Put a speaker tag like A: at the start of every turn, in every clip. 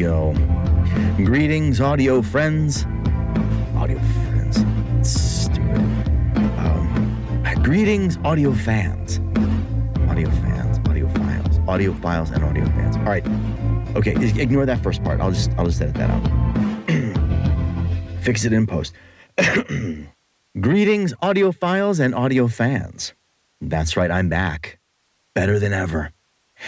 A: go. Greetings, audio friends. Audio friends. Stupid. Um, greetings, audio fans. Audio fans, audio files, audio files, and audio fans. All right. Okay, ignore that first part. I'll just I'll just edit that out. Fix it in post. Greetings, audio files and audio fans. That's right, I'm back. Better than ever.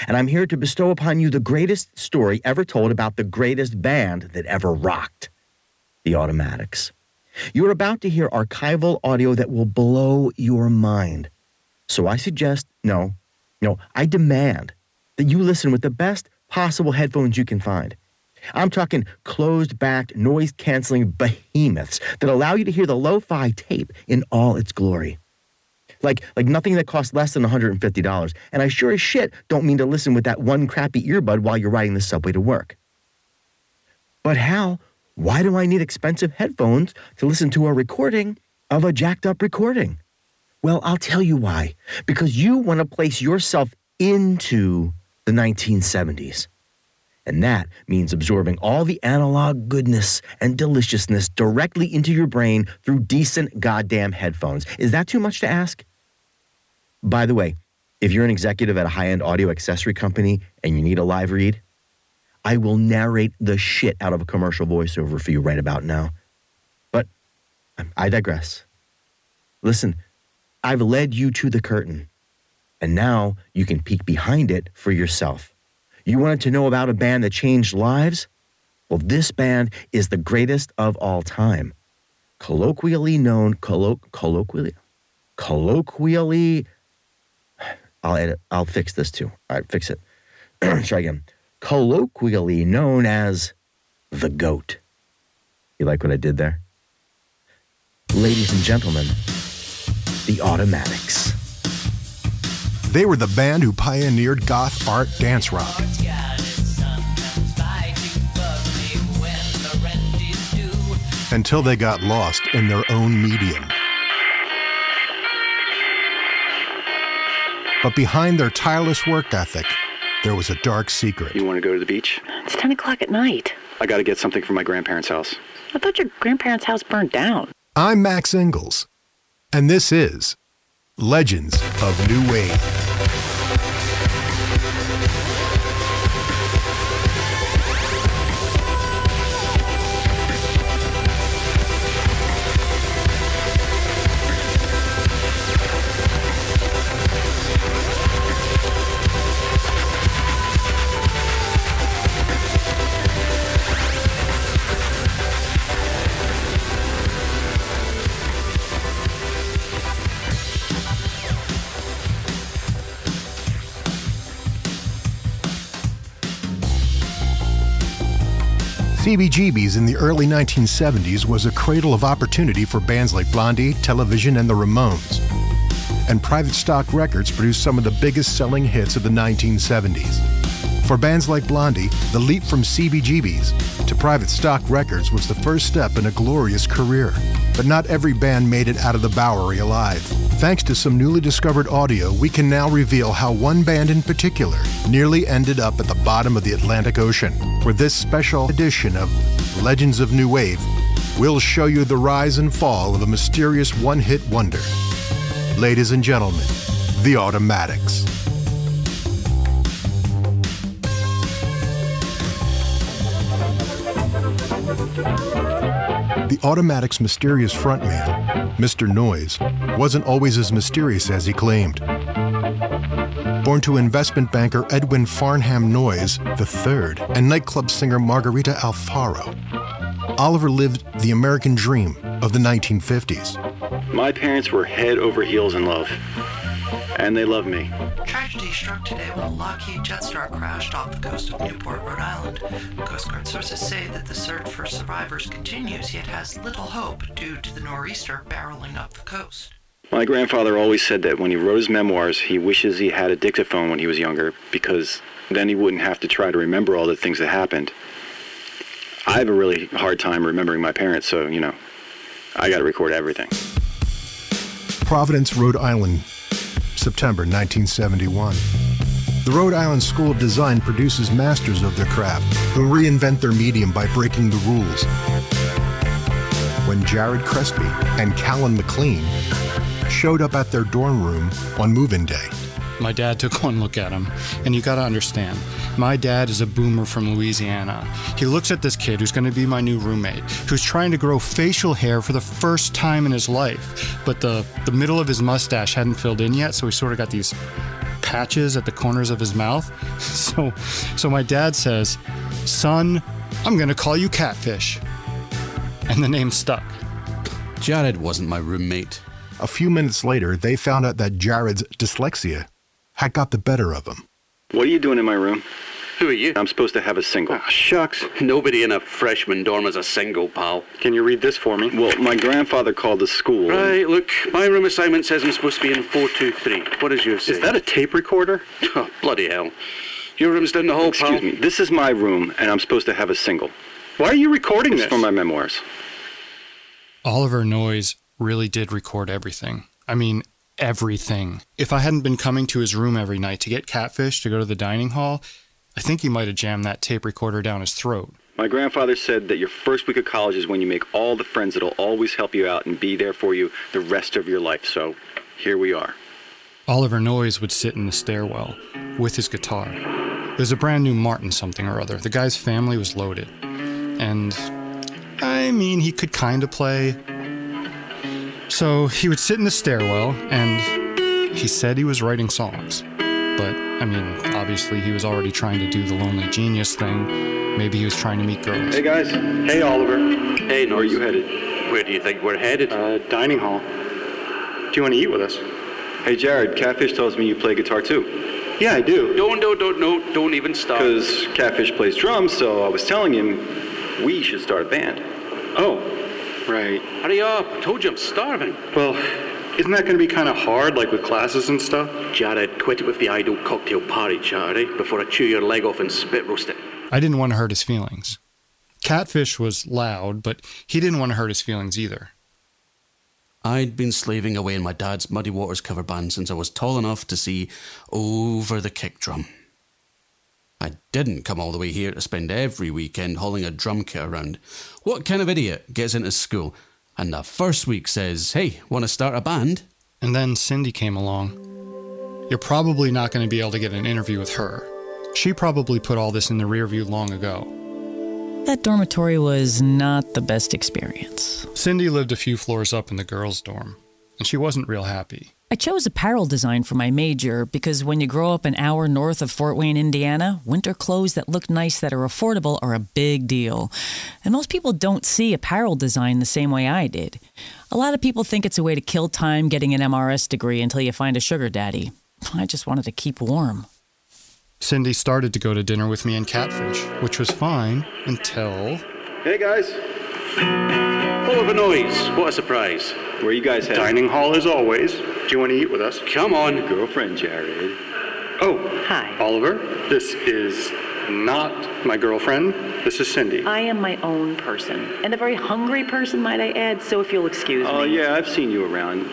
A: And I'm here to bestow upon you the greatest story ever told about the greatest band that ever rocked the Automatics. You're about to hear archival audio that will blow your mind. So I suggest, no, no, I demand that you listen with the best possible headphones you can find. I'm talking closed backed, noise canceling behemoths that allow you to hear the lo fi tape in all its glory. Like, like nothing that costs less than $150. And I sure as shit don't mean to listen with that one crappy earbud while you're riding the subway to work. But how? Why do I need expensive headphones to listen to a recording of a jacked up recording? Well, I'll tell you why. Because you want to place yourself into the 1970s. And that means absorbing all the analog goodness and deliciousness directly into your brain through decent goddamn headphones. Is that too much to ask? By the way, if you're an executive at a high end audio accessory company and you need a live read, I will narrate the shit out of a commercial voiceover for you right about now. But um, I digress. Listen, I've led you to the curtain, and now you can peek behind it for yourself. You wanted to know about a band that changed lives? Well, this band is the greatest of all time. Colloquially known, collo- colloquially, colloquially, I'll edit, I'll fix this too. All right, fix it. Try again. Colloquially known as the GOAT. You like what I did there? Ladies and gentlemen, the Automatics.
B: They were the band who pioneered goth art dance rock. Until they got lost in their own medium. But behind their tireless work ethic, there was a dark secret.
C: You want to go to the beach?
D: It's 10 o'clock at night.
C: I got to get something from my grandparents' house.
D: I thought your grandparents' house burned down.
B: I'm Max Engels, and this is Legends of New Wave. CBGB's in the early 1970s was a cradle of opportunity for bands like Blondie, Television, and the Ramones. And Private Stock Records produced some of the biggest selling hits of the 1970s. For bands like Blondie, the leap from CBGB's to Private Stock Records was the first step in a glorious career. But not every band made it out of the Bowery alive. Thanks to some newly discovered audio, we can now reveal how one band in particular nearly ended up at the bottom of the Atlantic Ocean. For this special edition of Legends of New Wave, we'll show you the rise and fall of a mysterious one hit wonder. Ladies and gentlemen, the Automatics. Automatic's mysterious frontman, Mr. Noise, wasn't always as mysterious as he claimed. Born to investment banker Edwin Farnham Noise III and nightclub singer Margarita Alfaro, Oliver lived the American dream of the 1950s.
C: My parents were head over heels in love, and they love me.
E: Tragedy struck today when a Lockheed Jetstar crashed off the coast of Newport, Rhode Island. Coast Guard sources say that the search for survivors continues, yet has little hope due to the nor'easter barreling up the coast.
C: My grandfather always said that when he wrote his memoirs, he wishes he had a dictaphone when he was younger because then he wouldn't have to try to remember all the things that happened. I have a really hard time remembering my parents, so, you know, I got to record everything.
B: Providence, Rhode Island, September 1971. The Rhode Island School of Design produces masters of their craft who reinvent their medium by breaking the rules. When Jared Crespy and Callan McLean showed up at their dorm room on move-in day.
F: My dad took one look at him, and you gotta understand, my dad is a boomer from Louisiana. He looks at this kid who's gonna be my new roommate, who's trying to grow facial hair for the first time in his life, but the, the middle of his mustache hadn't filled in yet, so he sort of got these patches at the corners of his mouth. So, so my dad says, Son, I'm gonna call you Catfish. And the name stuck.
G: Jared wasn't my roommate.
B: A few minutes later, they found out that Jared's dyslexia had got the better of him.
C: What are you doing in my room?
H: Who are you?
C: I'm supposed to have a single.
H: Ah, shucks. Nobody in a freshman dorm is a single, pal.
C: Can you read this for me? Well, my grandfather called the school.
H: Right, look, my room assignment says I'm supposed to be in 423. What does yours say?
C: Is that a tape recorder?
H: Oh, bloody hell. Your room's down the hall, pal.
C: Excuse me. This is my room, and I'm supposed to have a single.
I: Why are you recording
C: It's
I: this?
C: for my memoirs.
F: Oliver Noyes really did record everything. I mean, everything. If I hadn't been coming to his room every night to get catfish to go to the dining hall, I think he might have jammed that tape recorder down his throat.
C: My grandfather said that your first week of college is when you make all the friends that'll always help you out and be there for you the rest of your life. So here we are.
F: Oliver Noyes would sit in the stairwell with his guitar. It was a brand new Martin something or other. The guy's family was loaded. And I mean, he could kind of play. So he would sit in the stairwell and he said he was writing songs. But I mean, obviously he was already trying to do the lonely genius thing. Maybe he was trying to meet girls.
C: Hey guys,
I: Hey, Oliver.
H: Hey,
C: where are you headed?
H: Where do you think we're headed?
I: Uh, dining hall. Do you want to eat with us?
C: Hey Jared, Catfish tells me you play guitar too.
I: Yeah, I do.
H: don't, don't, don't, no, don't even start.
C: Because Catfish plays drums, so I was telling him we should start a band.
I: Oh, right.
H: Hurry up. I told you I'm starving.
I: Well, isn't that going to be kind of hard, like with classes and stuff?
H: Jared, quit it with the idle cocktail party, chat, eh? Before I chew your leg off and spit roast it.
F: I didn't want to hurt his feelings. Catfish was loud, but he didn't want to hurt his feelings either.
G: I'd been slaving away in my dad's Muddy Waters cover band since I was tall enough to see over the kick drum. I didn't come all the way here to spend every weekend hauling a drum kit around. What kind of idiot gets into school and the first week says, Hey, want to start a band?
F: And then Cindy came along. You're probably not going to be able to get an interview with her. She probably put all this in the rear view long ago.
J: That dormitory was not the best experience.
F: Cindy lived a few floors up in the girls' dorm, and she wasn't real happy.
J: I chose apparel design for my major because when you grow up an hour north of Fort Wayne, Indiana, winter clothes that look nice that are affordable are a big deal. And most people don't see apparel design the same way I did. A lot of people think it's a way to kill time getting an MRS degree until you find a sugar daddy. I just wanted to keep warm.
F: Cindy started to go to dinner with me and Catfish, which was fine until.
C: Hey guys,
H: Full of a noise. What a surprise.
C: Where are you guys headed?
I: Dining hall as always. Do you want to eat with us?
H: Come on.
C: Girlfriend, Jared.
I: Oh,
D: Hi.
I: Oliver, this is not my girlfriend. This is Cindy.
D: I am my own person, and a very hungry person, might I add, so if you'll excuse
C: oh,
D: me.
C: Oh yeah, I've seen you around.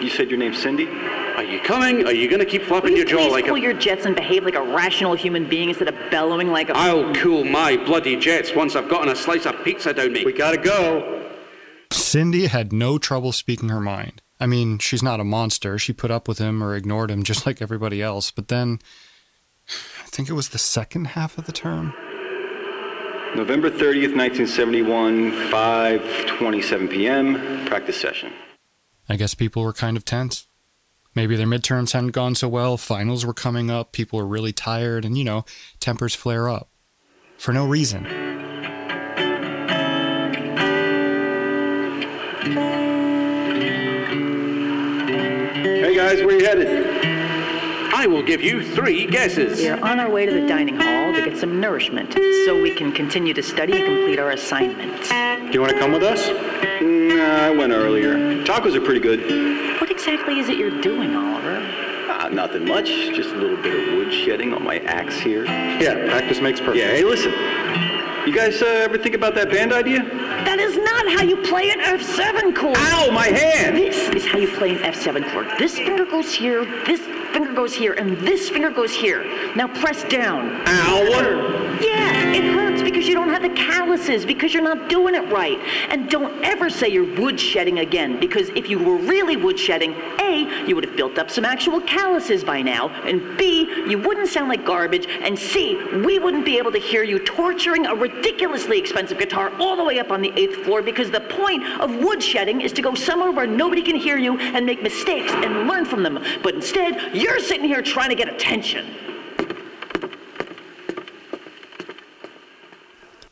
C: You said your name's Cindy?
H: Are you coming? Are you going to keep
D: Will
H: flopping
D: you
H: your jaw
D: please
H: like
D: cool
H: a...
D: your jets and behave like a rational human being instead of bellowing like a...
H: I'll cool my bloody jets once I've gotten a slice of pizza down me.
I: We gotta go.
F: Cindy had no trouble speaking her mind. I mean, she's not a monster. She put up with him or ignored him just like everybody else. But then, I think it was the second half of the term.
C: November 30th, 1971, 5:27 p.m. Practice session.
F: I guess people were kind of tense. Maybe their midterms hadn't gone so well, finals were coming up, people were really tired, and you know, tempers flare up. For no reason.
C: Guys, where you headed?
H: I will give you three guesses.
D: We are on our way to the dining hall to get some nourishment so we can continue to study and complete our assignment.
I: Do you want to come with us?
C: Nah, I went earlier. Tacos are pretty good.
D: What exactly is it you're doing, Oliver?
C: Ah, nothing much. Just a little bit of wood shedding on my axe here.
I: Yeah, practice makes perfect.
C: Yeah, hey, listen. You guys uh, ever think about that band idea?
D: That is not how you play an F7 chord.
C: Ow, my hand!
D: This is how you play an F7 chord. This finger goes here, this finger goes here and this finger goes here. Now press down.
H: Ow!
D: Yeah, it hurts because you don't have the calluses, because you're not doing it right. And don't ever say you're woodshedding again, because if you were really woodshedding, A, you would have built up some actual calluses by now, and B, you wouldn't sound like garbage, and C, we wouldn't be able to hear you torturing a ridiculously expensive guitar all the way up on the eighth floor, because the point of woodshedding is to go somewhere where nobody can hear you and make mistakes and learn from them. But instead, you're sitting here trying to get attention.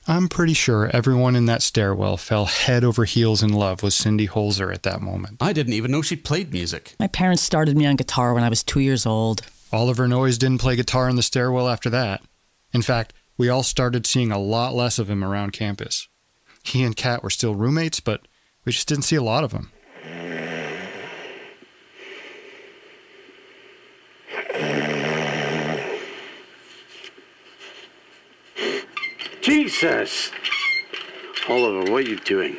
F: I'm pretty sure everyone in that stairwell fell head over heels in love with Cindy Holzer at that moment.
G: I didn't even know she played music.
J: My parents started me on guitar when I was two years old.
F: Oliver Noyes didn't play guitar in the stairwell after that. In fact, we all started seeing a lot less of him around campus. He and Kat were still roommates, but we just didn't see a lot of him.
H: Jesus! Oliver, what are you doing?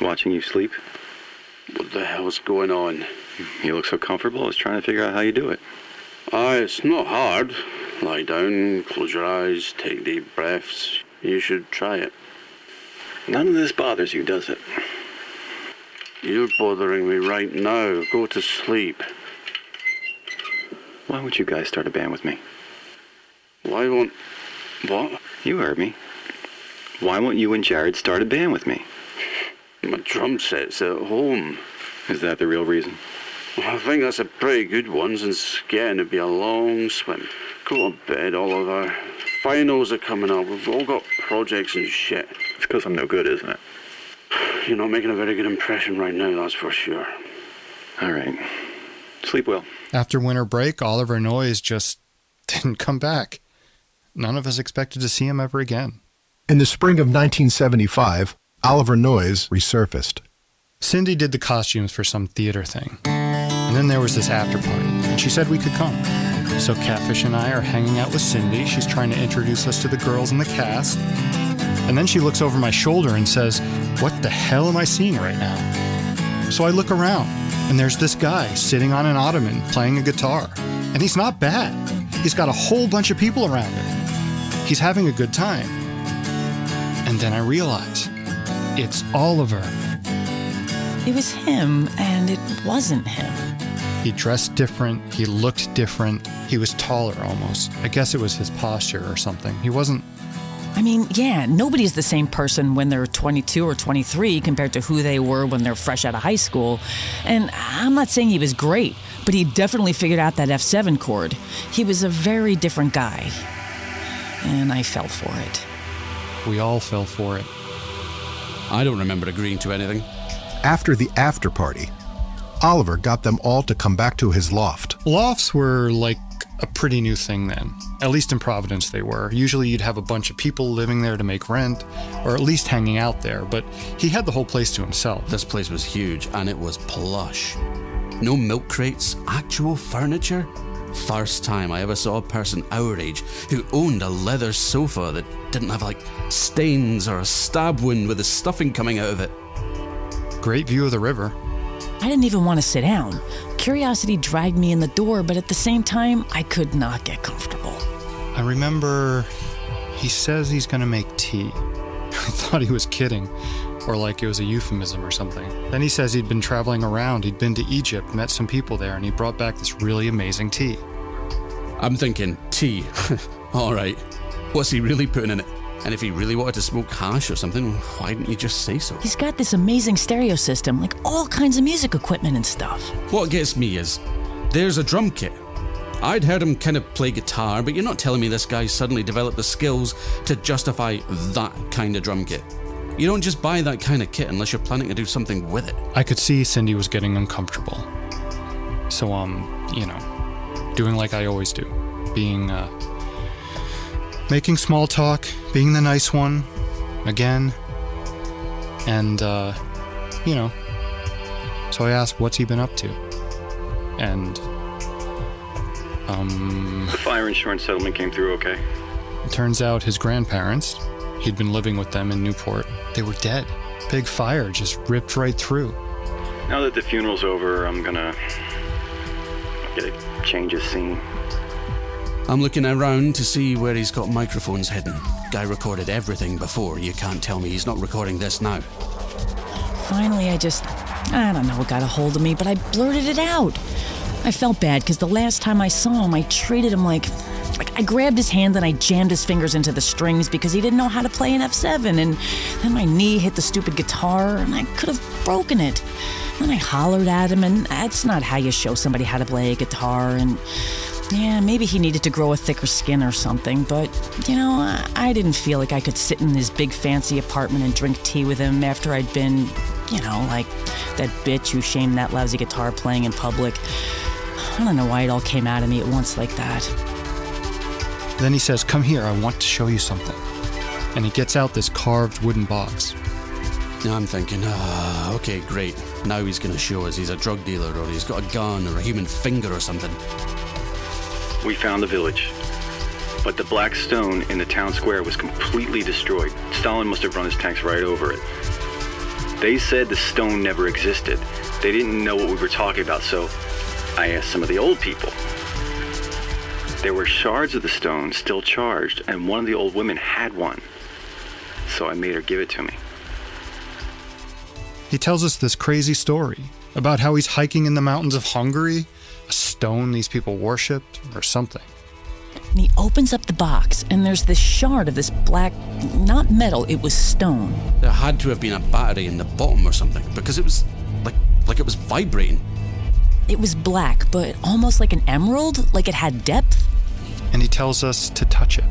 C: Watching you sleep.
H: What the hell's going on?
C: You look so comfortable. I was trying to figure out how you do it.
H: Ah, it's not hard. Lie down, close your eyes, take deep breaths. You should try it.
C: None of this bothers you, does it?
H: You're bothering me right now. Go to sleep.
C: Why won't you guys start a band with me?
H: Why won't. What?
C: You heard me. Why won't you and Jared start a band with me?
H: My drum set's at home.
C: Is that the real reason?
H: I think that's a pretty good one since getting to be a long swim. Go to bed, Oliver. Finals are coming up. We've all got projects and shit.
C: It's because I'm no good, isn't it?
H: You're not making a very good impression right now, that's for sure.
C: All right. Sleep well.
F: After winter break, Oliver Noyes just didn't come back. None of us expected to see him ever again.
B: In the spring of 1975, Oliver Noyes resurfaced.
F: Cindy did the costumes for some theater thing. And then there was this after party, and she said we could come. So Catfish and I are hanging out with Cindy. She's trying to introduce us to the girls in the cast. And then she looks over my shoulder and says, What the hell am I seeing right now? So I look around, and there's this guy sitting on an ottoman playing a guitar. And he's not bad. He's got a whole bunch of people around him. He's having a good time. And then I realize it's Oliver.
J: It was him, and it wasn't him.
F: He dressed different. He looked different. He was taller almost. I guess it was his posture or something. He wasn't.
J: I mean, yeah, nobody's the same person when they're 22 or 23 compared to who they were when they're fresh out of high school. And I'm not saying he was great, but he definitely figured out that F7 chord. He was a very different guy. And I fell for it.
F: We all fell for it.
G: I don't remember agreeing to anything.
B: After the after party, Oliver got them all to come back to his loft.
F: Lofts were like a pretty new thing then. At least in Providence, they were. Usually you'd have a bunch of people living there to make rent, or at least hanging out there, but he had the whole place to himself.
G: This place was huge and it was plush. No milk crates, actual furniture. First time I ever saw a person our age who owned a leather sofa that didn't have like stains or a stab wound with the stuffing coming out of it.
F: Great view of the river.
J: I didn't even want to sit down. Curiosity dragged me in the door, but at the same time, I could not get comfortable.
F: I remember he says he's going to make tea. I thought he was kidding, or like it was a euphemism or something. Then he says he'd been traveling around, he'd been to Egypt, met some people there, and he brought back this really amazing tea.
G: I'm thinking, tea. All right. What's he really putting in it? And if he really wanted to smoke hash or something, why didn't he just say so?
J: He's got this amazing stereo system, like all kinds of music equipment and stuff.
G: What gets me is there's a drum kit. I'd heard him kind of play guitar, but you're not telling me this guy suddenly developed the skills to justify that kind of drum kit. You don't just buy that kind of kit unless you're planning to do something with it.
F: I could see Cindy was getting uncomfortable. So, um, you know, doing like I always do, being, uh, making small talk, being the nice one, again. And, uh, you know, so I asked, what's he been up to? And, um,
C: The fire insurance settlement came through okay.
F: it turns out his grandparents, he'd been living with them in Newport, they were dead. Big fire just ripped right through.
C: Now that the funeral's over, I'm gonna. Get a change of scene.
G: I'm looking around to see where he's got microphones hidden. Guy recorded everything before. You can't tell me he's not recording this now.
J: Finally, I just, I don't know what got a hold of me, but I blurted it out. I felt bad because the last time I saw him, I treated him like, like I grabbed his hand and I jammed his fingers into the strings because he didn't know how to play an F7. And then my knee hit the stupid guitar and I could have broken it. Then I hollered at him, and that's not how you show somebody how to play a guitar. And yeah, maybe he needed to grow a thicker skin or something, but you know, I, I didn't feel like I could sit in his big fancy apartment and drink tea with him after I'd been, you know, like that bitch who shamed that lousy guitar playing in public. I don't know why it all came out of me at once like that.
F: Then he says, Come here, I want to show you something. And he gets out this carved wooden box.
G: Now I'm thinking, ah, okay, great. Now he's going to show us he's a drug dealer or he's got a gun or a human finger or something.
C: We found the village. But the black stone in the town square was completely destroyed. Stalin must have run his tanks right over it. They said the stone never existed. They didn't know what we were talking about, so I asked some of the old people. There were shards of the stone still charged, and one of the old women had one. So I made her give it to me.
F: He tells us this crazy story about how he's hiking in the mountains of Hungary, a stone these people worshipped, or something.
J: And he opens up the box, and there's this shard of this black, not metal, it was stone.
G: There had to have been a battery in the bottom or something because it was like like it was vibrating.
J: It was black, but almost like an emerald, like it had depth.
F: And he tells us to touch it.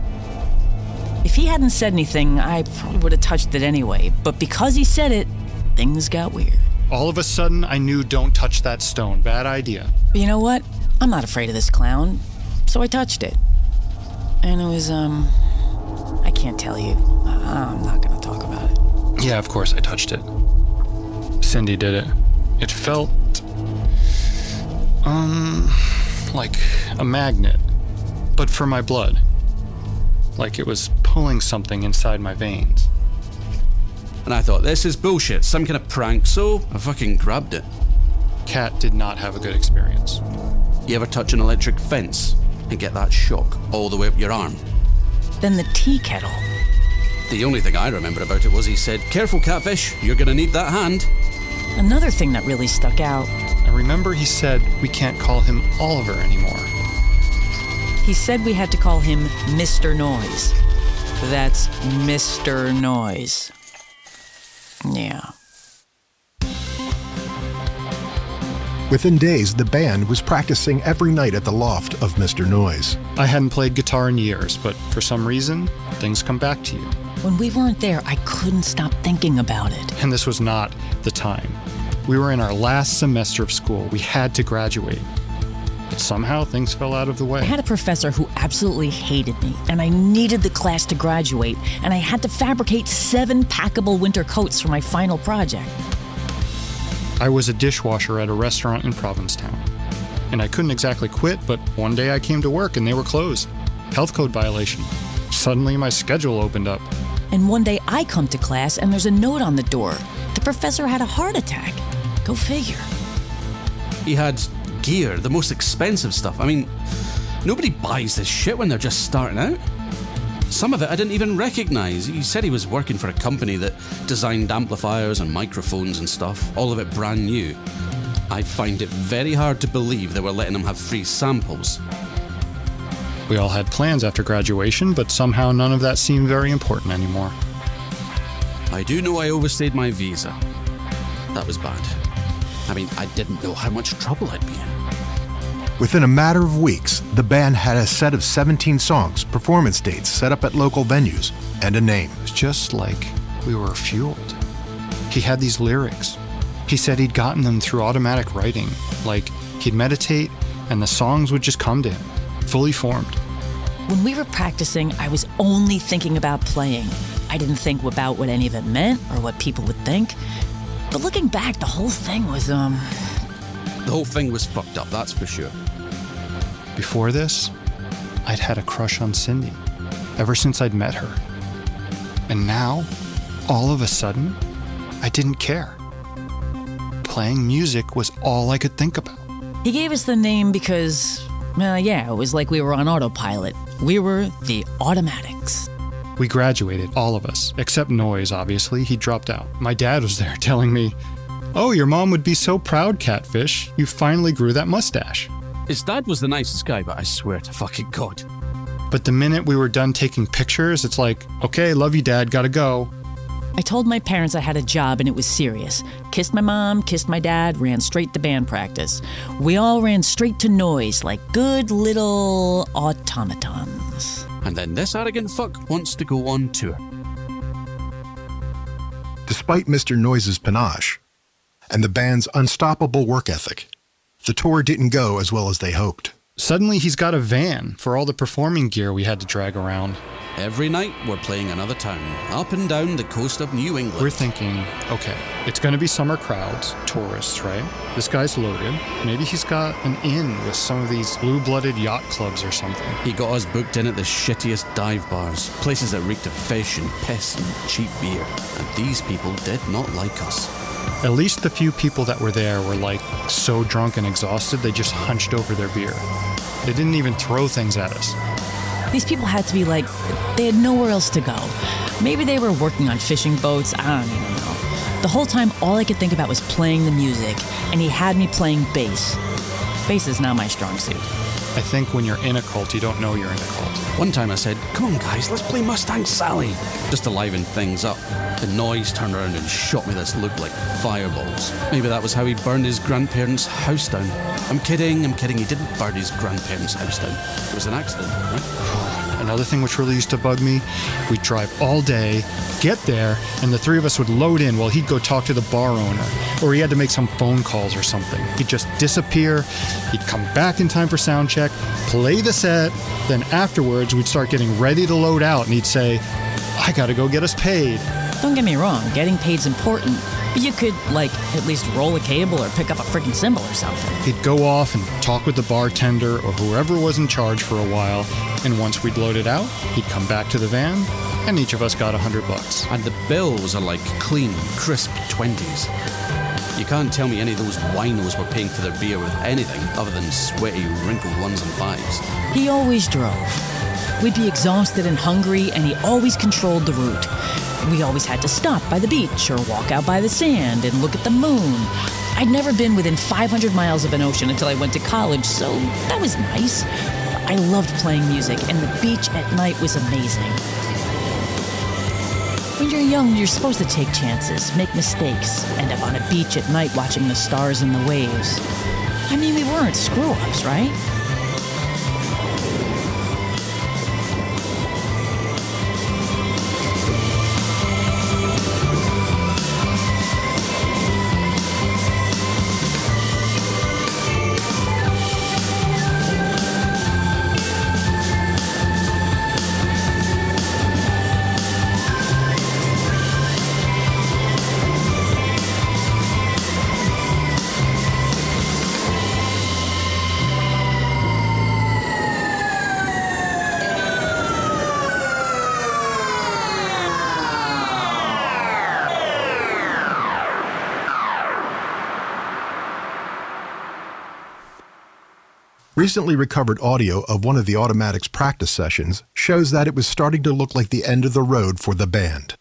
J: If he hadn't said anything, I probably would have touched it anyway. But because he said it, things got weird.
F: All of a sudden, I knew don't touch that stone. Bad idea.
J: But you know what? I'm not afraid of this clown. So I touched it. And it was, um. I can't tell you. I'm not gonna talk about it.
F: Yeah, of course I touched it. Cindy did it. It felt. Um. like a magnet, but for my blood. Like it was pulling something inside my veins.
G: And I thought, this is bullshit, some kind of prank, so I fucking grabbed it.
F: Cat did not have a good experience.
G: You ever touch an electric fence and get that shock all the way up your arm?
J: Then the tea kettle.
G: The only thing I remember about it was he said, Careful, catfish, you're gonna need that hand.
J: Another thing that really stuck out.
F: I remember he said we can't call him Oliver anymore.
J: He said we had to call him Mr. Noise. That's Mr. Noise. Yeah.
B: Within days, the band was practicing every night at the loft of Mr. Noise.
F: I hadn't played guitar in years, but for some reason, things come back to you.
J: When we weren't there, I couldn't stop thinking about it.
F: And this was not the time. We were in our last semester of school. We had to graduate. But somehow things fell out of the way.
J: I had a professor who absolutely hated me, and I needed the class to graduate, and I had to fabricate seven packable winter coats for my final project.
F: I was a dishwasher at a restaurant in Provincetown. And I couldn't exactly quit, but one day I came to work and they were closed. Health code violation. Suddenly my schedule opened up.
J: And one day I come to class and there's a note on the door. The professor had a heart attack. Go figure.
G: He had gear, the most expensive stuff. I mean, nobody buys this shit when they're just starting out. Some of it I didn't even recognize. He said he was working for a company that designed amplifiers and microphones and stuff, all of it brand new. I find it very hard to believe they were letting him have free samples.
F: We all had plans after graduation, but somehow none of that seemed very important anymore.
G: I do know I overstayed my visa. That was bad. I mean, I didn't know how much trouble I'd be in.
B: Within a matter of weeks, the band had a set of 17 songs, performance dates set up at local venues, and a name.
F: It was just like we were fueled. He had these lyrics. He said he'd gotten them through automatic writing, like he'd meditate and the songs would just come to him, fully formed.
J: When we were practicing, I was only thinking about playing. I didn't think about what any of it meant or what people would think. But looking back, the whole thing was, um.
G: The whole thing was fucked up, that's for sure.
F: Before this, I'd had a crush on Cindy ever since I'd met her. And now, all of a sudden, I didn't care. Playing music was all I could think about.
J: He gave us the name because, uh, yeah, it was like we were on autopilot. We were the Automatics.
F: We graduated, all of us, except Noise, obviously. He dropped out. My dad was there telling me, Oh, your mom would be so proud, Catfish. You finally grew that mustache.
G: His dad was the nicest guy, but I swear to fucking God.
F: But the minute we were done taking pictures, it's like, okay, love you, dad, gotta go.
J: I told my parents I had a job and it was serious. Kissed my mom, kissed my dad, ran straight to band practice. We all ran straight to noise like good little automatons.
G: And then this arrogant fuck wants to go on tour.
B: Despite Mr. Noise's panache and the band's unstoppable work ethic, the tour didn't go as well as they hoped.
F: Suddenly, he's got a van for all the performing gear we had to drag around.
G: Every night, we're playing another town, up and down the coast of New England.
F: We're thinking, okay, it's going to be summer crowds, tourists, right? This guy's loaded. Maybe he's got an inn with some of these blue blooded yacht clubs or something.
G: He got us booked in at the shittiest dive bars, places that reeked of fish and piss and cheap beer. And these people did not like us.
F: At least the few people that were there were like so drunk and exhausted they just hunched over their beer. They didn't even throw things at us.
J: These people had to be like, they had nowhere else to go. Maybe they were working on fishing boats, I don't even know. The whole time, all I could think about was playing the music, and he had me playing bass. Bass is not my strong suit.
F: I think when you're in a cult, you don't know you're in a cult.
G: One time I said, Come on, guys, let's play Mustang Sally, just to liven things up. The noise turned around and shot me this look like fireballs. Maybe that was how he burned his grandparents' house down. I'm kidding, I'm kidding, he didn't burn his grandparents' house down. It was an accident, right?
F: Another thing which really used to bug me, we'd drive all day, get there, and the three of us would load in while he'd go talk to the bar owner, or he had to make some phone calls or something. He'd just disappear, he'd come back in time for sound check, play the set, then afterwards we'd start getting ready to load out, and he'd say, I gotta go get us paid.
J: Don't get me wrong, getting paid's important, you could, like, at least roll a cable or pick up a freaking cymbal or something.
F: He'd go off and talk with the bartender or whoever was in charge for a while, and once we'd loaded out, he'd come back to the van, and each of us got a hundred bucks.
G: And the bills are like clean, crisp 20s. You can't tell me any of those winos were paying for their beer with anything other than sweaty, wrinkled ones and fives.
J: He always drove. We'd be exhausted and hungry, and he always controlled the route. We always had to stop by the beach or walk out by the sand and look at the moon. I'd never been within 500 miles of an ocean until I went to college, so that was nice. I loved playing music, and the beach at night was amazing. When you're young, you're supposed to take chances, make mistakes, end up on a beach at night watching the stars and the waves. I mean, we weren't screw ups, right?
B: Recently recovered audio of one of the Automatics practice sessions shows that it was starting to look like the end of the road for the band.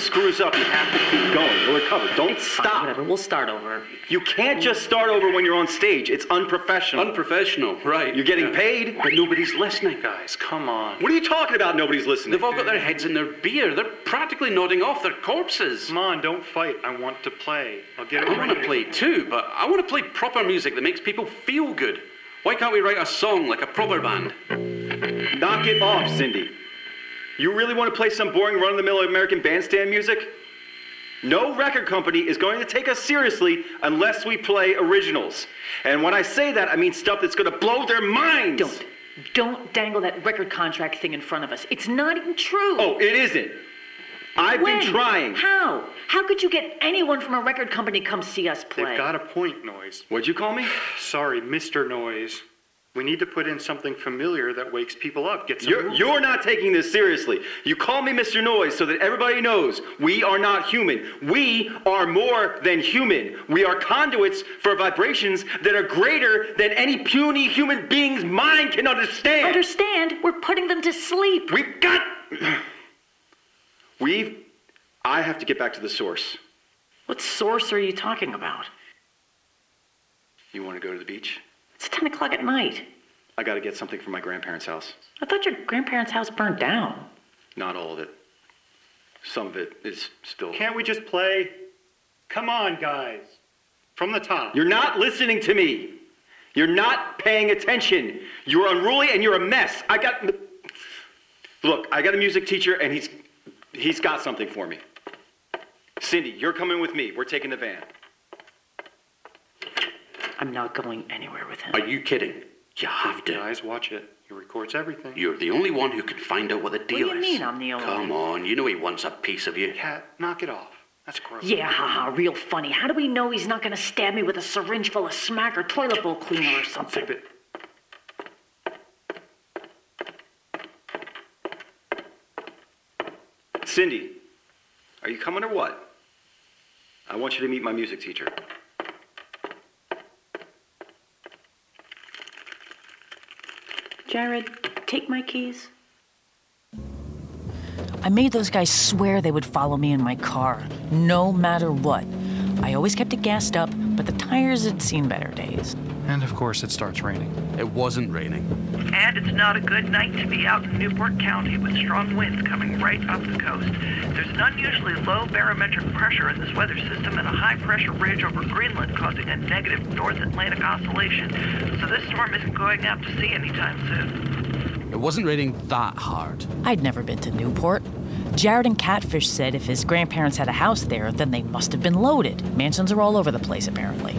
C: If one of you screws up, you have to keep going. You'll recover. Don't stop.
K: Whatever, we'll start over.
C: You can't just start over when you're on stage. It's unprofessional.
H: Unprofessional, right.
C: You're getting paid.
H: But nobody's listening, guys. Come on.
C: What are you talking about? Nobody's listening.
H: They've all got their heads in their beer. They're practically nodding off their corpses.
I: Come on, don't fight. I want to play. I'll get it
H: I want to play too, but I want to play proper music that makes people feel good. Why can't we write a song like a proper band?
C: Knock it off, Cindy. You really want to play some boring run of the mill American bandstand music? No record company is going to take us seriously unless we play originals. And when I say that, I mean stuff that's going to blow their minds.
D: Don't. Don't dangle that record contract thing in front of us. It's not even true.
C: Oh, it isn't. I've
D: when?
C: been trying.
D: How? How could you get anyone from a record company to come see us play?
I: They've got a point, Noise.
C: What'd you call me?
I: Sorry, Mr. Noise. We need to put in something familiar that wakes people up. Get some
C: You're,
I: movement.
C: you're not taking this seriously. You call me Mr. Noise so that everybody knows we are not human. We are more than human. We are conduits for vibrations that are greater than any puny human being's mind can understand.
D: Understand? We're putting them to sleep.
C: We've got. We've. I have to get back to the source.
D: What source are you talking about?
C: You want to go to the beach?
D: It's 10 o'clock at night.
C: I got to get something from my grandparents' house.
D: I thought your grandparents' house burned down.
C: Not all of it. Some of it is still.
I: Can't we just play? Come on, guys. From the top.
C: You're not listening to me. You're not paying attention. You're unruly and you're a mess. I got. Look, I got a music teacher and he's he's got something for me. Cindy, you're coming with me. We're taking the van.
D: I'm not going anywhere with him.
H: Are you kidding? You have to.
I: Guys, watch it. He records everything.
H: You're the only one who can find out what the deal what
D: do
H: deal
D: you
H: is.
D: mean I'm the only
H: Come on, you know he wants a piece of you.
I: Cat, knock it off. That's gross.
D: Yeah, haha, real funny. How do we know he's not gonna stab me with a syringe full of smack or toilet bowl cleaner or something?
I: Zip it.
C: Cindy, are you coming or what? I want you to meet my music teacher.
D: Jared, take my keys.
J: I made those guys swear they would follow me in my car, no matter what. I always kept it gassed up, but the tires had seen better days.
F: And of course, it starts raining.
G: It wasn't raining.
E: And it's not a good night to be out in Newport County with strong winds coming right up the coast. There's an unusually low barometric pressure in this weather system and a high pressure ridge over Greenland causing a negative North Atlantic oscillation. So this storm isn't going out to sea anytime soon.
G: It wasn't raining that hard.
J: I'd never been to Newport. Jared and Catfish said if his grandparents had a house there, then they must have been loaded. Mansions are all over the place, apparently.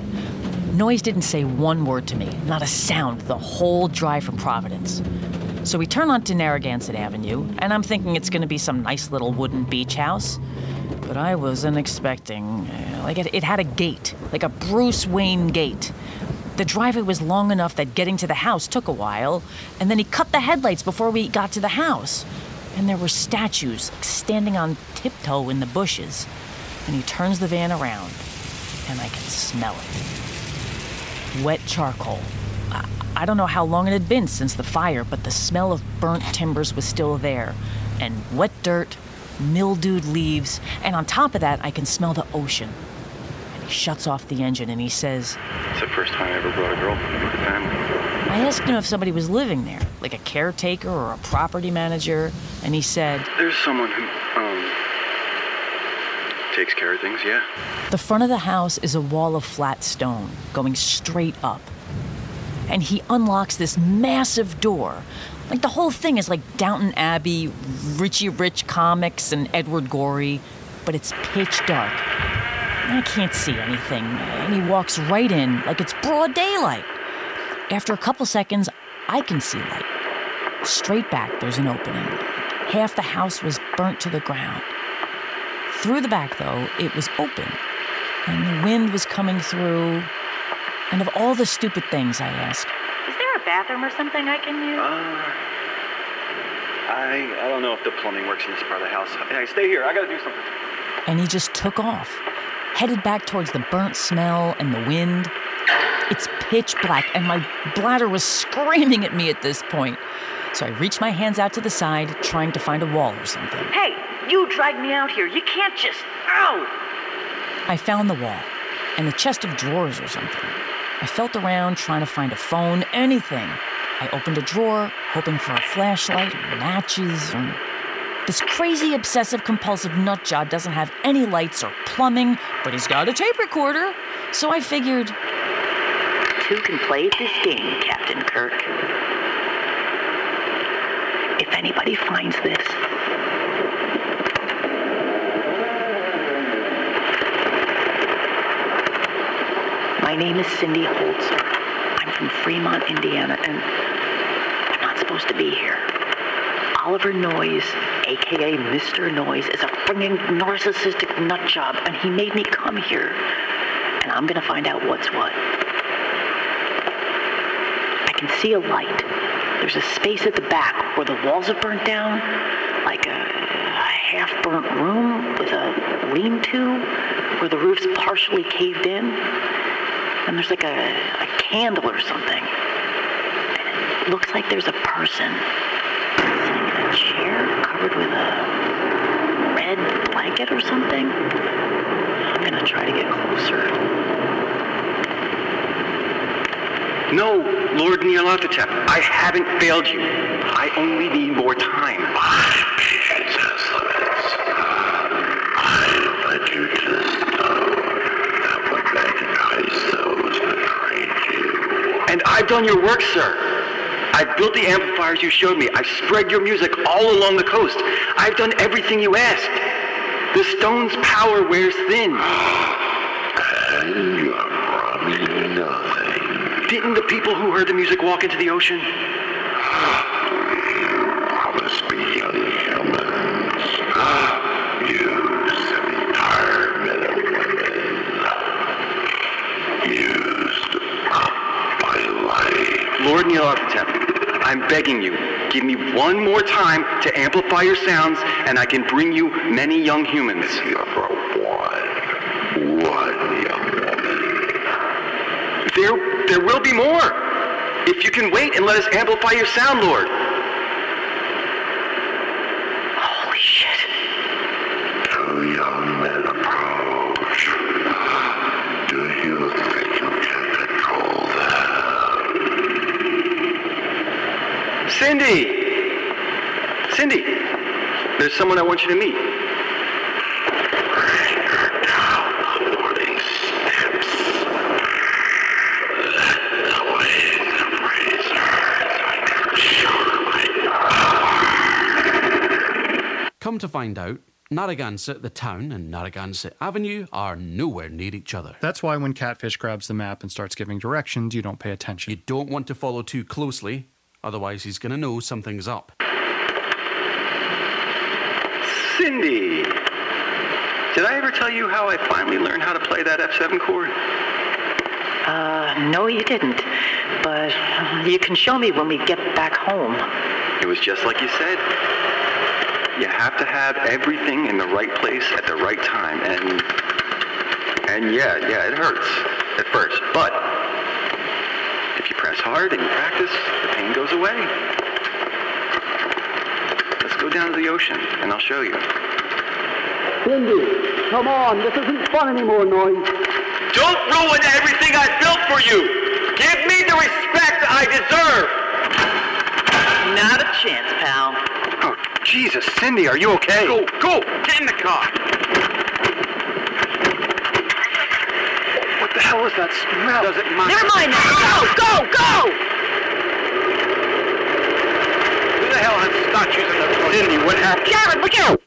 J: Noise didn't say one word to me, not a sound, the whole drive from Providence. So we turn onto Narragansett Avenue, and I'm thinking it's going to be some nice little wooden beach house. But I wasn't expecting. uh, like, it, it had a gate, like a Bruce Wayne gate. The driveway was long enough that getting to the house took a while, and then he cut the headlights before we got to the house. And there were statues like, standing on tiptoe in the bushes. And he turns the van around, and I can smell it. Wet charcoal. I, I don't know how long it had been since the fire, but the smell of burnt timbers was still there. And wet dirt, mildewed leaves, and on top of that, I can smell the ocean. And he shuts off the engine and he says,
C: It's the first time I ever brought a girl with the family.
J: I asked him if somebody was living there, like a caretaker or a property manager, and he said,
C: There's someone who, um, takes care of things, yeah.
J: The front of the house is a wall of flat stone going straight up. And he unlocks this massive door. Like the whole thing is like Downton Abbey, Richie Rich comics, and Edward Gorey, but it's pitch dark. I can't see anything, and he walks right in like it's broad daylight. After a couple seconds, I can see light. Straight back, there's an opening. Half the house was burnt to the ground. Through the back, though, it was open, and the wind was coming through. And of all the stupid things I asked,
D: Is there a bathroom or something I can use?
C: Uh, I, I don't know if the plumbing works in this part of the house. Hey, stay here. I gotta do something.
J: and he just took off, headed back towards the burnt smell and the wind. It's pitch black, and my bladder was screaming at me at this point. So I reached my hands out to the side, trying to find a wall or something.
D: Hey, you dragged me out here. You can't just. Ow!
J: I found the wall and the chest of drawers or something. I felt around trying to find a phone, anything. I opened a drawer, hoping for a flashlight, or matches. This crazy obsessive compulsive nut job doesn't have any lights or plumbing, but he's got a tape recorder. So I figured,
D: Two can play this game, Captain Kirk. If anybody finds this, My name is Cindy Holzer. I'm from Fremont, Indiana, and I'm not
J: supposed to be here. Oliver Noyes, aka Mr. Noyes, is a frigging narcissistic nut job, and he made me come here. And I'm gonna find out what's what. I can see a light. There's a space at the back where the walls have burnt down, like a, a half-burnt room with a lean-to, where the roof's partially caved in. And there's like a, a candle or something. And it looks like there's a person sitting in a chair covered with a red blanket or something. I'm gonna try to get closer.
C: No, Lord Nyarlathotep, I haven't failed you. I only need more time.
D: Patience has limits. I you that would magnetize those you.
C: And I've done your work, sir. I've built the amplifiers you showed me. I've spread your music all along the coast. I've done everything you asked. The stone's power wears thin.
D: And you have brought me nothing.
C: Didn't the people who heard the music walk into the ocean?
D: Promise me, humans. Use the entire men women. Used up my life.
C: Lord Nyarlathotep, I'm begging you, give me one more time to amplify your sounds, and I can bring you many young humans.
D: You're one. One young woman.
C: There, there will be more. If you can wait and let us amplify your sound, Lord.
J: Holy shit.
D: Two young men approach. Do you think you can control them?
C: Cindy! Cindy, there's someone I want you to meet.
D: Bring her down the morning steps. Let the waves embrace her so I can show my power.
G: Come to find out, Narragansett, the town, and Narragansett Avenue are nowhere near each other.
F: That's why when Catfish grabs the map and starts giving directions, you don't pay attention.
G: You don't want to follow too closely, otherwise, he's going to know something's up.
C: Cindy! Did I ever tell you how I finally learned how to play that F7 chord?
J: Uh, no, you didn't. But you can show me when we get back home.
C: It was just like you said. You have to have everything in the right place at the right time, and and yeah, yeah, it hurts at first, but if you press hard and you practice, the pain goes away. Let's go down to the ocean, and I'll show you.
L: Cindy, come on, this isn't fun anymore, Noise.
C: Don't ruin everything I built for you. Give me the respect I deserve.
J: Not a chance, pal.
C: Jesus, Cindy, are you okay? Go, go, get in the car. What the hell is that smell? Does it mind?
J: Never mind now. Go, go, go!
C: Who the hell has statues in the toilet? Cindy, what happened?
J: Jared, look out!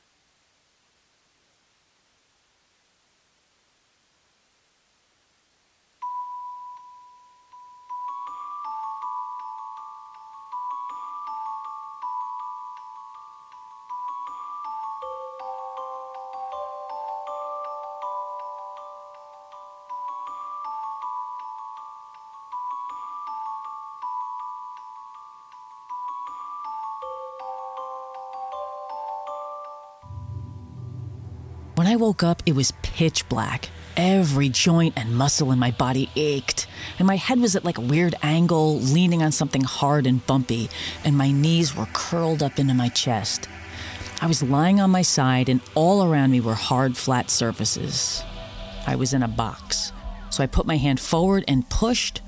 M: I woke up, it was pitch black. Every joint and muscle in my body ached, and my head was at like a weird angle, leaning on something hard and bumpy, and my knees were curled up into my chest. I was lying on my side, and all around me were hard, flat surfaces. I was in a box, so I put my hand forward and pushed,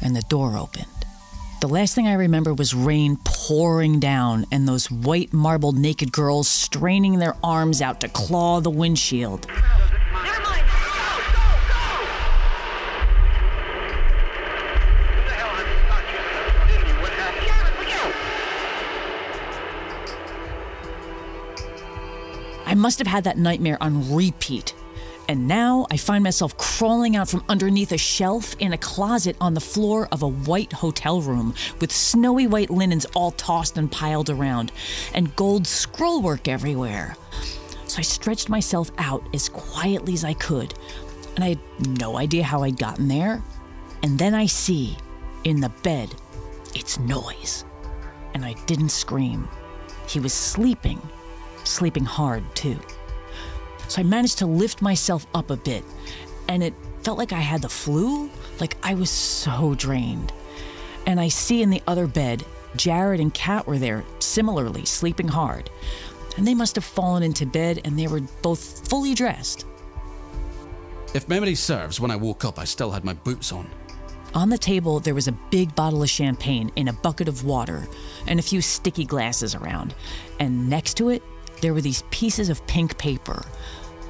M: and the door opened. The last thing I remember was rain pouring down and those white marbled naked girls straining their arms out to claw the windshield. I must have had that nightmare on repeat.
J: And now I find myself crawling out from underneath a shelf in a closet on the floor of a white hotel room with snowy white linens all tossed and piled around, and gold scrollwork everywhere. So I stretched myself out as quietly as I could, and I had no idea how I'd gotten there. And then I see, in the bed, it's noise. And I didn't scream. He was sleeping, sleeping hard too. So I managed to lift myself up a bit, and it felt like I had the flu, like I was so drained. And I see in the other bed, Jared and Kat were there, similarly, sleeping hard. And they must have fallen into bed and they were both fully dressed.
G: If memory serves, when I woke up, I still had my boots on.
J: On the table, there was a big bottle of champagne in a bucket of water and a few sticky glasses around. And next to it, there were these pieces of pink paper.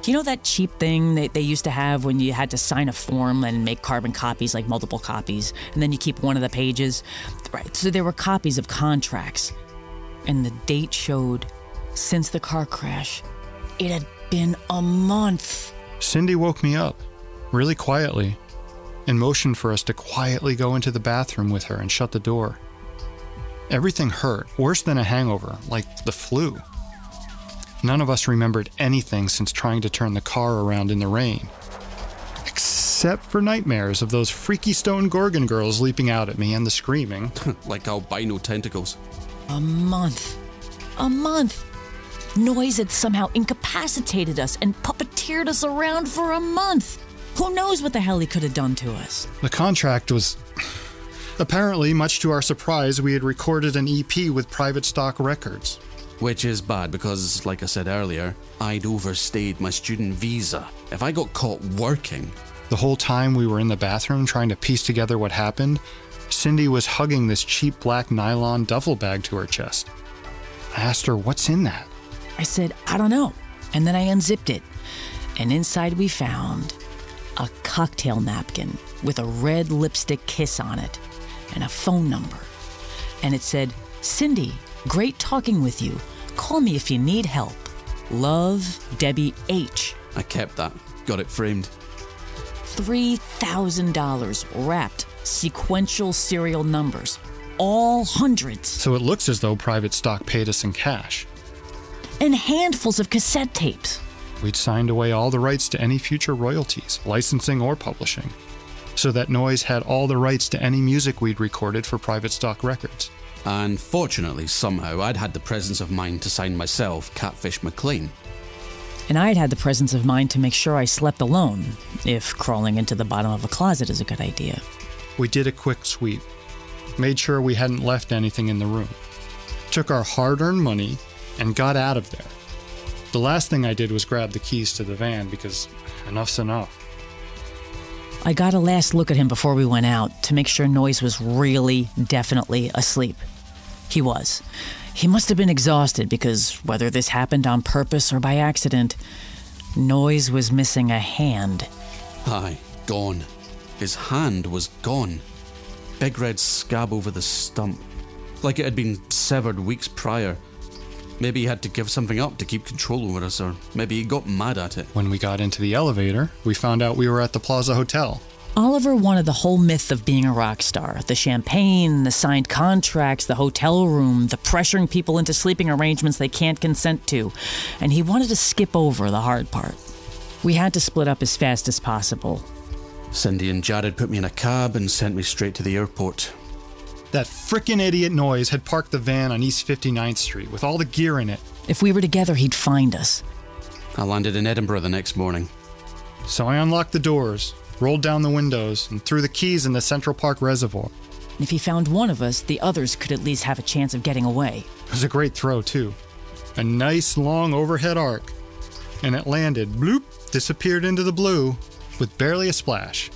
J: You know that cheap thing that they used to have when you had to sign a form and make carbon copies, like multiple copies, and then you keep one of the pages? Right, so there were copies of contracts. And the date showed, since the car crash, it had been a month.
F: Cindy woke me up, really quietly, and motioned for us to quietly go into the bathroom with her and shut the door. Everything hurt, worse than a hangover, like the flu. None of us remembered anything since trying to turn the car around in the rain. Except for nightmares of those freaky stone Gorgon girls leaping out at me and the screaming.
G: like albino tentacles.
J: A month. A month. Noise had somehow incapacitated us and puppeteered us around for a month. Who knows what the hell he could have done to us?
F: The contract was. Apparently, much to our surprise, we had recorded an EP with private stock records.
G: Which is bad because, like I said earlier, I'd overstayed my student visa. If I got caught working.
F: The whole time we were in the bathroom trying to piece together what happened, Cindy was hugging this cheap black nylon duffel bag to her chest. I asked her, What's in that?
J: I said, I don't know. And then I unzipped it. And inside we found a cocktail napkin with a red lipstick kiss on it and a phone number. And it said, Cindy, great talking with you. Call me if you need help. Love, Debbie H.
G: I kept that, got it framed.
J: $3,000 wrapped sequential serial numbers, all hundreds.
F: So it looks as though private stock paid us in cash.
J: And handfuls of cassette tapes.
F: We'd signed away all the rights to any future royalties, licensing or publishing, so that Noise had all the rights to any music we'd recorded for private stock records.
G: And fortunately, somehow, I'd had the presence of mind to sign myself Catfish McLean.
J: And I'd had the presence of mind to make sure I slept alone, if crawling into the bottom of a closet is a good idea.
F: We did a quick sweep, made sure we hadn't left anything in the room, took our hard earned money, and got out of there. The last thing I did was grab the keys to the van because enough's enough.
J: I got a last look at him before we went out to make sure Noise was really, definitely asleep. He was. He must have been exhausted because whether this happened on purpose or by accident, Noise was missing a hand.
G: Aye, gone. His hand was gone. Big red scab over the stump, like it had been severed weeks prior. Maybe he had to give something up to keep control over us, or maybe he got mad at it.
F: When we got into the elevator, we found out we were at the Plaza Hotel.
J: Oliver wanted the whole myth of being a rock star the champagne, the signed contracts, the hotel room, the pressuring people into sleeping arrangements they can't consent to, and he wanted to skip over the hard part. We had to split up as fast as possible.
G: Cindy and Jared put me in a cab and sent me straight to the airport.
F: That frickin' idiot Noise had parked the van on East 59th Street with all the gear in it.
J: If we were together, he'd find us.
G: I landed in Edinburgh the next morning.
F: So I unlocked the doors, rolled down the windows, and threw the keys in the Central Park Reservoir.
J: If he found one of us, the others could at least have a chance of getting away.
F: It was a great throw, too. A nice long overhead arc. And it landed, bloop, disappeared into the blue, with barely a splash.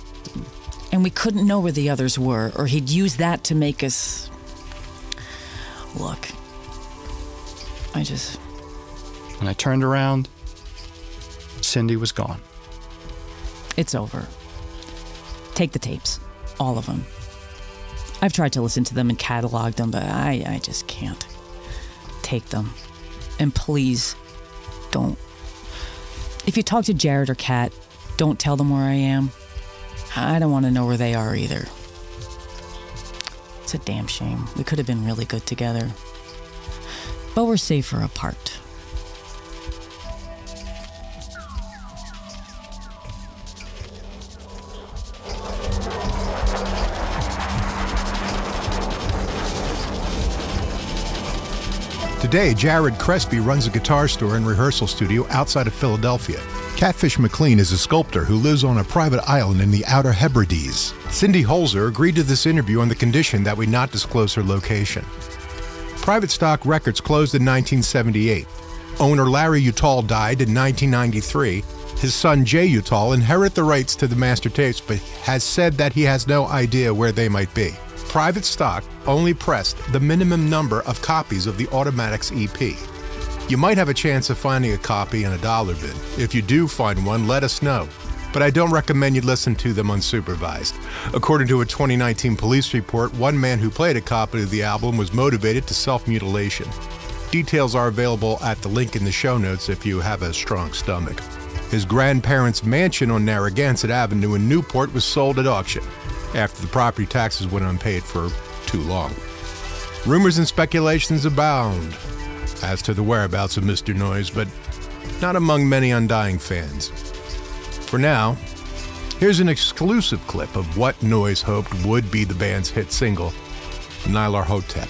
J: And we couldn't know where the others were, or he'd use that to make us. Look. I just.
F: When I turned around, Cindy was gone.
J: It's over. Take the tapes. All of them. I've tried to listen to them and catalog them, but I, I just can't. Take them. And please, don't. If you talk to Jared or Kat, Don't tell them where I am. I don't want to know where they are either. It's a damn shame. We could have been really good together. But we're safer apart.
B: Today, Jared Crespy runs a guitar store and rehearsal studio outside of Philadelphia. Catfish McLean is a sculptor who lives on a private island in the Outer Hebrides. Cindy Holzer agreed to this interview on the condition that we not disclose her location. Private Stock Records closed in 1978. Owner Larry Uttal died in 1993. His son Jay Uttal inherited the rights to the master tapes, but has said that he has no idea where they might be. Private Stock only pressed the minimum number of copies of the Automatics EP. You might have a chance of finding a copy in a dollar bin. If you do find one, let us know. But I don't recommend you listen to them unsupervised. According to a 2019 police report, one man who played a copy of the album was motivated to self mutilation. Details are available at the link in the show notes if you have a strong stomach. His grandparents' mansion on Narragansett Avenue in Newport was sold at auction after the property taxes went unpaid for too long. Rumors and speculations abound as to the whereabouts of Mr. Noise, but not among many undying fans. For now, here's an exclusive clip of what Noise hoped would be the band's hit single,
K: Nyarlathotep.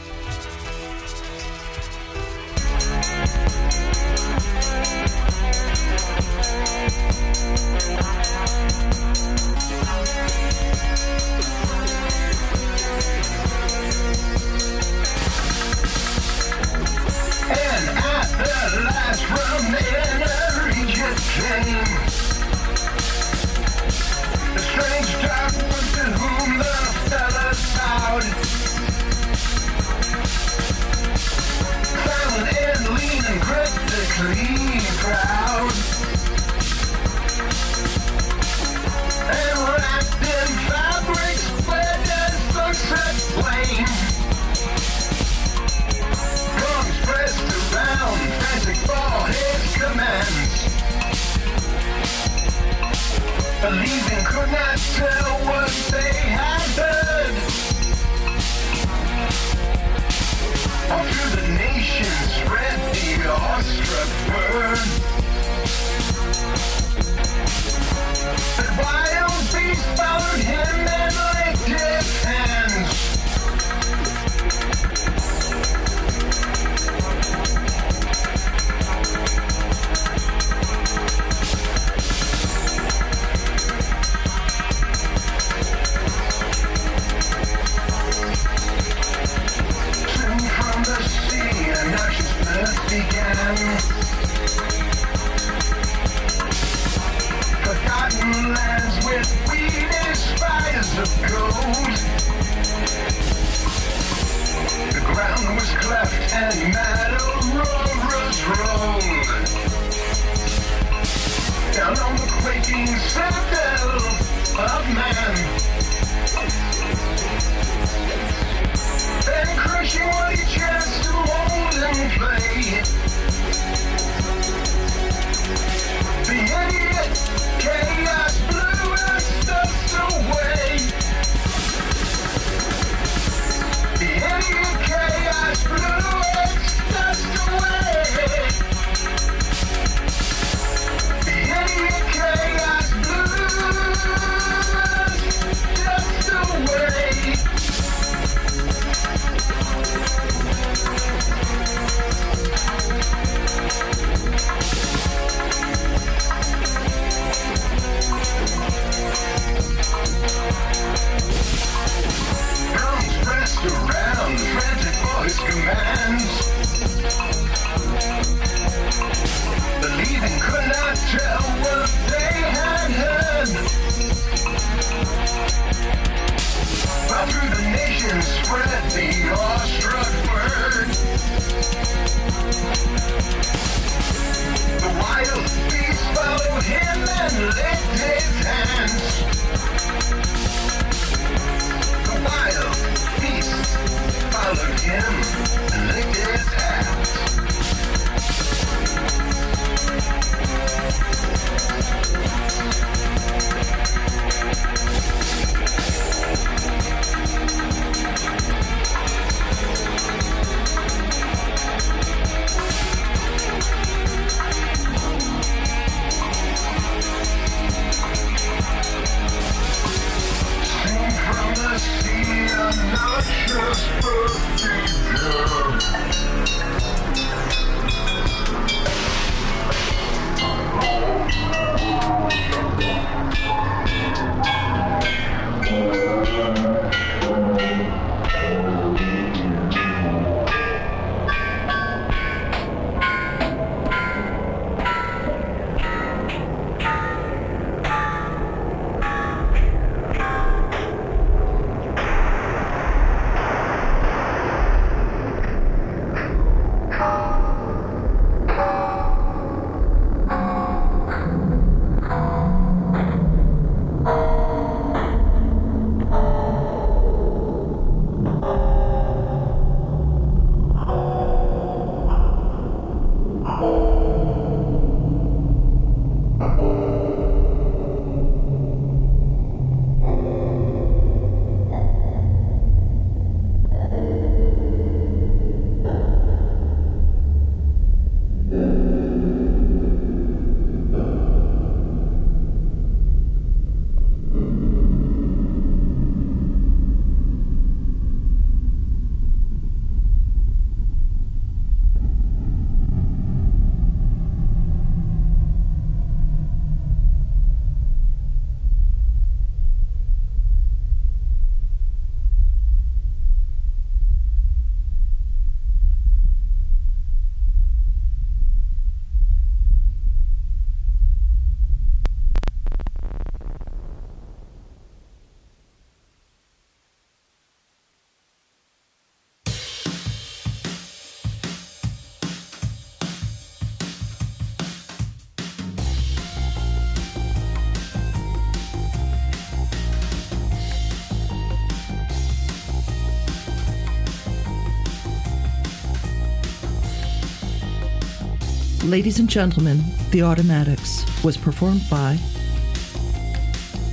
E: Ladies and Gentlemen, The Automatics was performed by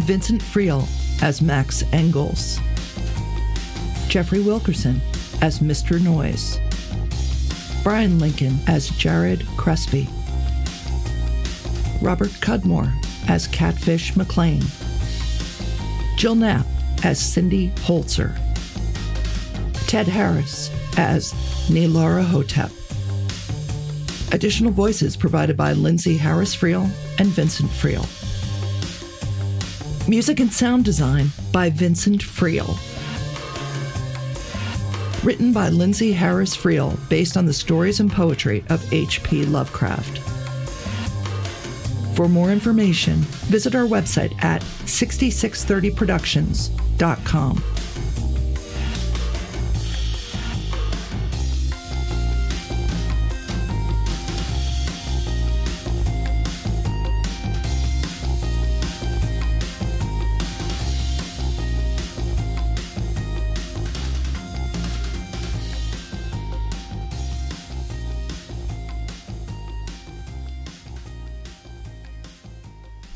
E: Vincent Friel as Max Engels, Jeffrey Wilkerson as Mr. Noise, Bryan Lincoln as Jared Crespy, Robert Cudmore as Catfish McLean, Jill Knapp as Cindy Holzer, Ted Harris as Nelara Hotep. Additional voices provided by Lindsay Harris Friel and Vincent Friel. Music and sound design by Vincent Friel. Written by Lindsay Harris Friel, based on the stories and poetry of H.P. Lovecraft. For more information, visit our website at 6630productions.com.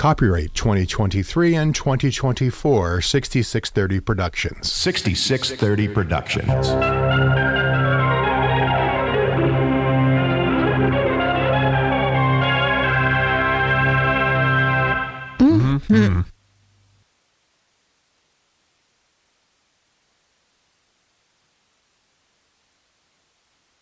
B: Copyright 2023 and 2024 6630 Productions.
N: 6630 Productions.